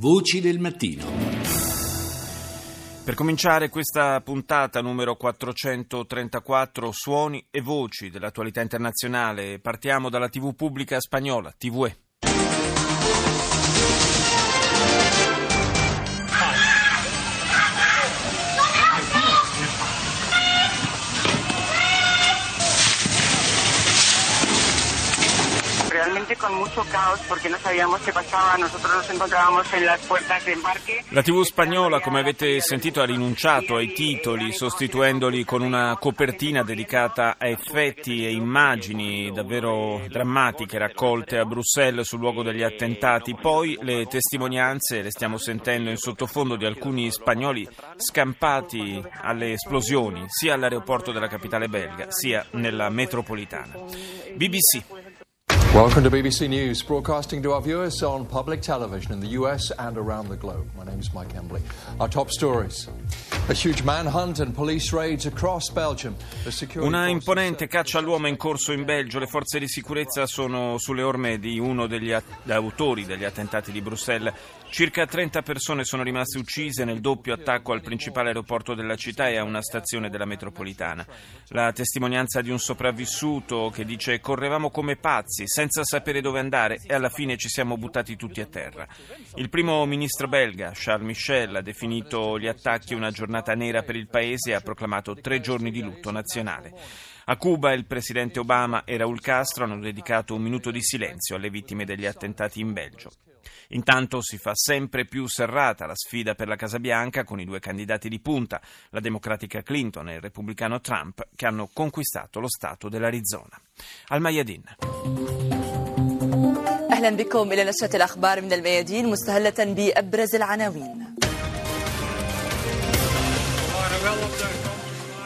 Voci del mattino. Per cominciare questa puntata numero 434 suoni e voci dell'attualità internazionale, partiamo dalla TV pubblica spagnola, TVE. Con mucho caos porque no sabíamos qué pasaba. Nosotros nos encontrábamos en las puertas de embarque. La TV spagnola, come avete sentito, ha rinunciato ai titoli, sostituendoli con una copertina dedicata a effetti e immagini davvero drammatiche raccolte a Bruxelles sul luogo degli attentati. Poi le testimonianze, le stiamo sentendo in sottofondo, di alcuni spagnoli scampati alle esplosioni, sia all'aeroporto della capitale belga, sia nella metropolitana. BBC. Welcome to BBC News, broadcasting to our viewers on public television in the US and around the globe. My name is Mike Embley. Our top stories. A huge manhunt and police raids across Belgium. The security Una imponente caccia all'uomo in corso in Belgio. Le forze di sicurezza sono sulle orme di uno degli autori degli attentati di Bruxelles. Circa 30 persone sono rimaste uccise nel doppio attacco al principale aeroporto della città e a una stazione della metropolitana. La testimonianza di un sopravvissuto che dice correvamo come pazzi, senza sapere dove andare e alla fine ci siamo buttati tutti a terra. Il primo ministro belga, Charles Michel, ha definito gli attacchi una giornata nera per il paese e ha proclamato tre giorni di lutto nazionale. A Cuba il presidente Obama e Raul Castro hanno dedicato un minuto di silenzio alle vittime degli attentati in Belgio. Intanto si fa sempre più serrata la sfida per la Casa Bianca con i due candidati di punta, la democratica Clinton e il repubblicano Trump, che hanno conquistato lo stato dell'Arizona. Al Mayadin. اهلا بكم الى نشره الاخبار من الميادين مستهله بابرز العناوين.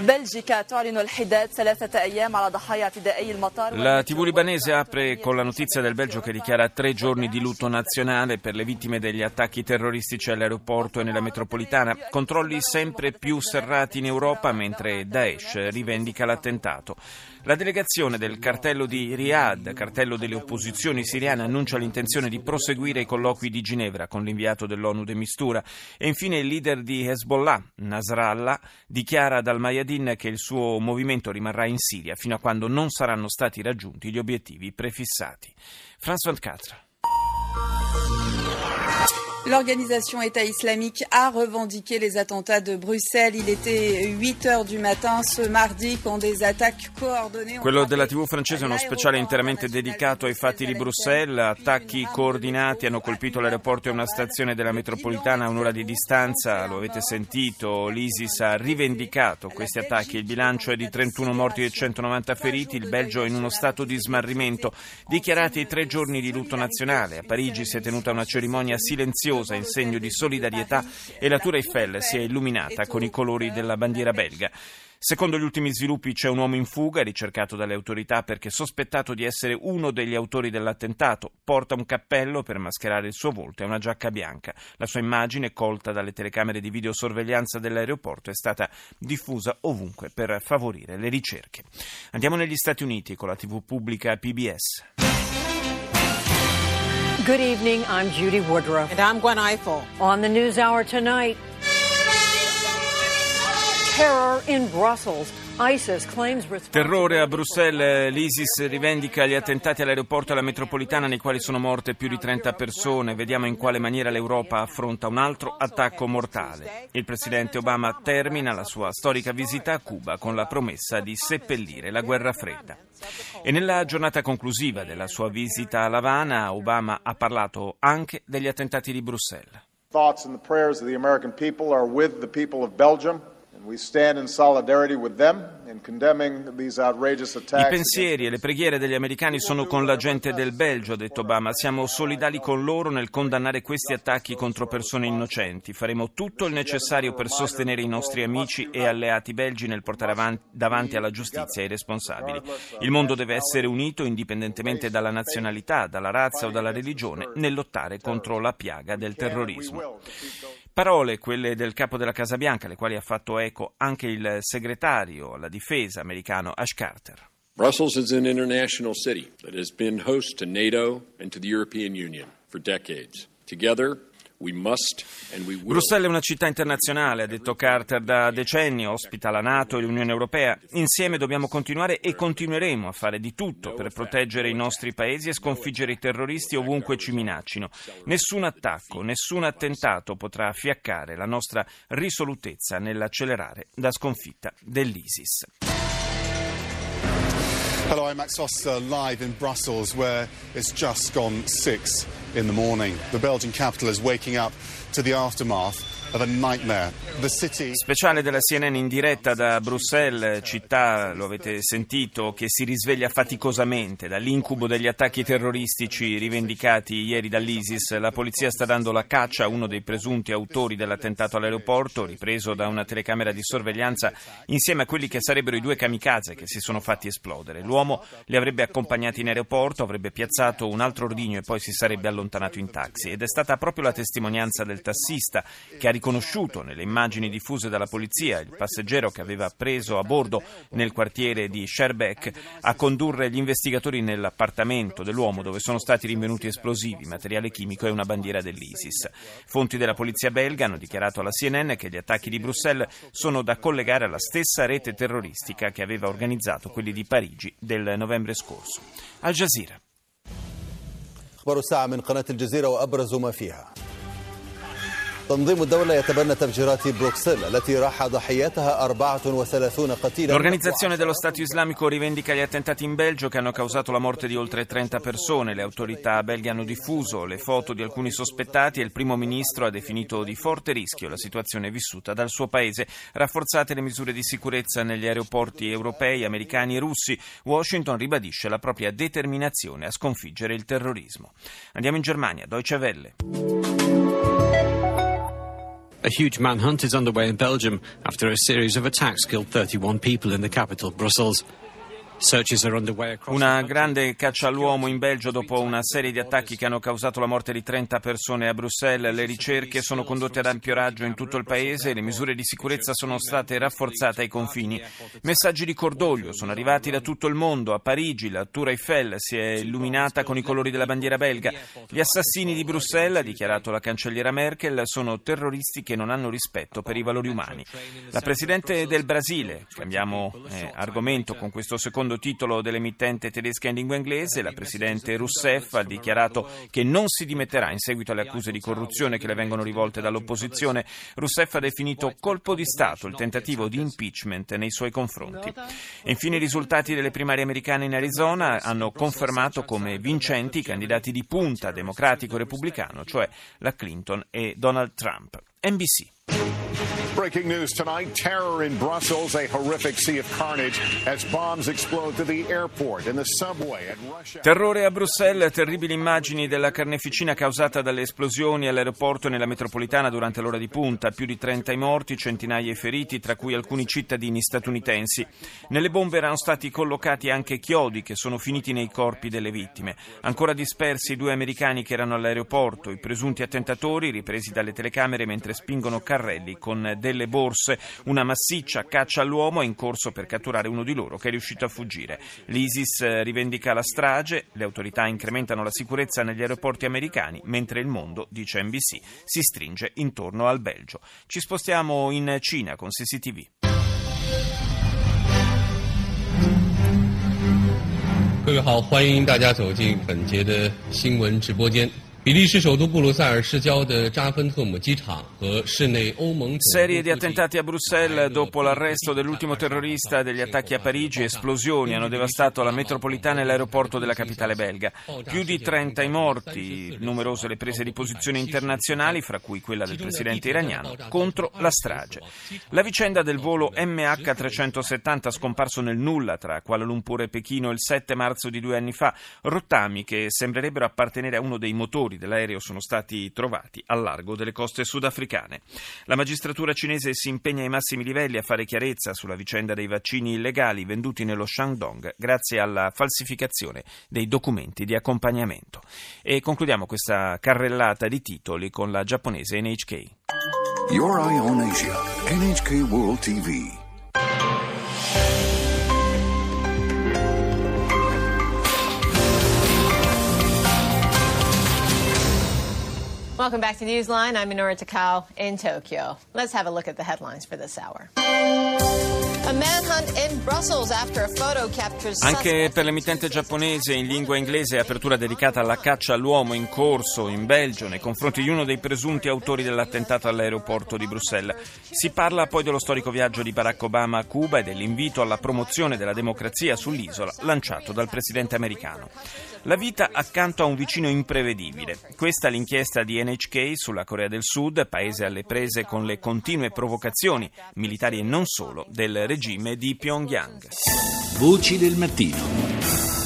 بلجيكا تعلن الحداد ثلاثة أيام على ضحايا اعتدائي المطار La TV libanese apre con la notizia del Belgio che dichiara tre giorni di lutto nazionale per le vittime degli attacchi terroristici all'aeroporto e nella metropolitana. Controlli sempre più serrati in Europa mentre Daesh rivendica l'attentato. La delegazione del cartello di Riyadh, cartello delle opposizioni siriane, annuncia l'intenzione di proseguire i colloqui di Ginevra con l'inviato dell'ONU de Mistura. E infine il leader di Hezbollah, Nasrallah, dichiara dal Mayadin che il suo movimento rimarrà in Siria fino a quando non saranno stati raggiunti gli obiettivi prefissati. France 24. L'organisation État islamique a revendiqué les attentats de Bruxelles. Il était 8 heures du matin ce mardi quand des attaques coordonnées Quello della TV francese è uno speciale interamente dedicato ai fatti di Bruxelles. Attacchi coordinati hanno colpito l'aeroporto e una stazione della metropolitana a un'ora di distanza. Lo avete sentito, l'ISIS ha rivendicato questi attacchi. Il bilancio è di 31 morti e 190 feriti. Il Belgio è in uno stato di smarrimento. Dichiarati tre giorni di lutto nazionale. A Parigi si è tenuta una cerimonia silenziosa in segno di solidarietà e la Tour Eiffel si è illuminata con i colori della bandiera belga. Secondo gli ultimi sviluppi c'è un uomo in fuga ricercato dalle autorità perché sospettato di essere uno degli autori dell'attentato. Porta un cappello per mascherare il suo volto e una giacca bianca. La sua immagine, colta dalle telecamere di videosorveglianza dell'aeroporto, è stata diffusa ovunque per favorire le ricerche. Andiamo negli Stati Uniti con la TV pubblica PBS. Good evening. I'm Judy Woodruff. And I'm Gwen Eiffel. On the News Hour tonight, terror in Brussels. Terrore a Bruxelles, l'ISIS rivendica gli attentati all'aeroporto e alla metropolitana nei quali sono morte più di 30 persone. Vediamo in quale maniera l'Europa affronta un altro attacco mortale. Il presidente Obama termina la sua storica visita a Cuba con la promessa di seppellire la guerra fredda. E nella giornata conclusiva della sua visita a L'Havana, Obama ha parlato anche degli attentati di Bruxelles. thoughts and the prayers of the American people are with the people of Belgium, I pensieri e le preghiere degli americani sono con la gente del Belgio, ha detto Obama. Siamo solidali con loro nel condannare questi attacchi contro persone innocenti. Faremo tutto il necessario per sostenere i nostri amici e alleati belgi nel portare avanti, davanti alla giustizia i responsabili. Il mondo deve essere unito indipendentemente dalla nazionalità, dalla razza o dalla religione nel lottare contro la piaga del terrorismo. Parole, quelle del capo della Casa Bianca, alle quali ha fatto eco anche il segretario alla difesa americano Ash Carter. Brussels is an international city that has been host to NATO and to the European Union for decades. Together, Bruxelles è una città internazionale, ha detto Carter, da decenni ospita la Nato e l'Unione Europea. Insieme dobbiamo continuare e continueremo a fare di tutto per proteggere i nostri paesi e sconfiggere i terroristi ovunque ci minaccino. Nessun attacco, nessun attentato potrà fiaccare la nostra risolutezza nell'accelerare la sconfitta dell'ISIS. Hello, I'm Max Foster live in Brussels where it's just gone six in the morning. The Belgian capital is waking up to the aftermath Speciale della CNN in diretta da Bruxelles, città, lo avete sentito, che si risveglia faticosamente dall'incubo degli attacchi terroristici rivendicati ieri dall'ISIS. La polizia sta dando la caccia a uno dei presunti autori dell'attentato all'aeroporto, ripreso da una telecamera di sorveglianza, insieme a quelli che sarebbero i due kamikaze che si sono fatti esplodere. L'uomo li avrebbe accompagnati in aeroporto, avrebbe piazzato un altro ordigno e poi si sarebbe allontanato in taxi. Ed è stata proprio la testimonianza del tassista che ha riconosciuto nelle immagini diffuse dalla polizia il passeggero che aveva preso a bordo nel quartiere di Scherbeck a condurre gli investigatori nell'appartamento dell'uomo dove sono stati rinvenuti esplosivi, materiale chimico e una bandiera dell'ISIS. Fonti della polizia belga hanno dichiarato alla CNN che gli attacchi di Bruxelles sono da collegare alla stessa rete terroristica che aveva organizzato quelli di Parigi del novembre scorso. Al Jazeera. أخبار الساعة من قناة الجزيرة وأبرز ما فيها. L'organizzazione dello Stato islamico rivendica gli attentati in Belgio che hanno causato la morte di oltre 30 persone. Le autorità belghe hanno diffuso le foto di alcuni sospettati e il primo ministro ha definito di forte rischio la situazione vissuta dal suo paese. Rafforzate le misure di sicurezza negli aeroporti europei, americani e russi, Washington ribadisce la propria determinazione a sconfiggere il terrorismo. Andiamo in Germania, Deutsche Welle. A huge manhunt is underway in Belgium after a series of attacks killed 31 people in the capital, Brussels. Una grande caccia all'uomo in Belgio dopo una serie di attacchi che hanno causato la morte di 30 persone a Bruxelles. Le ricerche sono condotte ad ampio raggio in tutto il paese e le misure di sicurezza sono state rafforzate ai confini. Messaggi di cordoglio sono arrivati da tutto il mondo. A Parigi la Tour Eiffel si è illuminata con i colori della bandiera belga. Gli assassini di Bruxelles, ha dichiarato la cancelliera Merkel, sono terroristi che non hanno rispetto per i valori umani. La Presidente del Brasile, cambiamo eh, argomento con questo secondo secondo titolo dell'emittente tedesca in lingua inglese, la Presidente Rousseff ha dichiarato che non si dimetterà in seguito alle accuse di corruzione che le vengono rivolte dall'opposizione. Rousseff ha definito colpo di Stato il tentativo di impeachment nei suoi confronti. E infine i risultati delle primarie americane in Arizona hanno confermato come vincenti i candidati di punta democratico-repubblicano, cioè la Clinton e Donald Trump. NBC. Breaking news tonight terror in Brussels, a horrific sea of carnage as bombs explode to the airport and the subway at Russia. Terrore a Bruxelles, terribili immagini della carneficina causata dalle esplosioni all'aeroporto e nella metropolitana durante l'ora di punta. Più di 30 i morti, centinaia i feriti, tra cui alcuni cittadini statunitensi. Nelle bombe erano stati collocati anche chiodi che sono finiti nei corpi delle vittime. Ancora dispersi i due americani che erano all'aeroporto, i presunti attentatori ripresi dalle telecamere mentre spingono carrelli con delle borse. Una massiccia caccia all'uomo è in corso per catturare uno di loro che è riuscito a fuggire. L'ISIS eh, rivendica la strage, le autorità incrementano la sicurezza negli aeroporti americani, mentre il mondo, dice NBC, si stringe intorno al Belgio. Ci spostiamo in Cina con CCTV. 各位好，欢迎大家走进本节的新闻直播间。比利时首都布鲁塞尔市郊的扎芬特姆机场和室内欧盟 Serie di attentati a Bruxelles dopo l'arresto dell'ultimo terrorista degli attacchi a Parigi, esplosioni hanno devastato la metropolitana e l'aeroporto della capitale belga. Più di 30 i morti, numerose le prese di posizione internazionali, fra cui quella del presidente iraniano, contro la strage. La vicenda del volo MH370 scomparso nel nulla tra Kuala Lumpur e Pechino il 7 marzo di due anni fa, rottami che sembrerebbero appartenere a uno dei motori motori dell'aereo sono stati trovati al largo delle coste sudafricane. La magistratura cinese si impegna ai massimi livelli a fare chiarezza sulla vicenda dei vaccini illegali venduti nello Shandong grazie alla falsificazione dei documenti di accompagnamento. E concludiamo questa carrellata di titoli con la giapponese NHK. Your Eye on Asia, NHK World TV. Welcome back to Newsline. I'm Minoru Takao in Tokyo. Let's have a look at the headlines for this hour. Anche per l'emittente giapponese in lingua inglese apertura dedicata alla caccia all'uomo in corso in Belgio nei confronti di uno dei presunti autori dell'attentato all'aeroporto di Bruxelles. Si parla poi dello storico viaggio di Barack Obama a Cuba e dell'invito alla promozione della democrazia sull'isola lanciato dal presidente americano. La vita accanto a un vicino imprevedibile. Questa è l'inchiesta di NHK sulla Corea del Sud, paese alle prese con le continue provocazioni militari e non solo del regime di Pyongyang. Voci del mattino.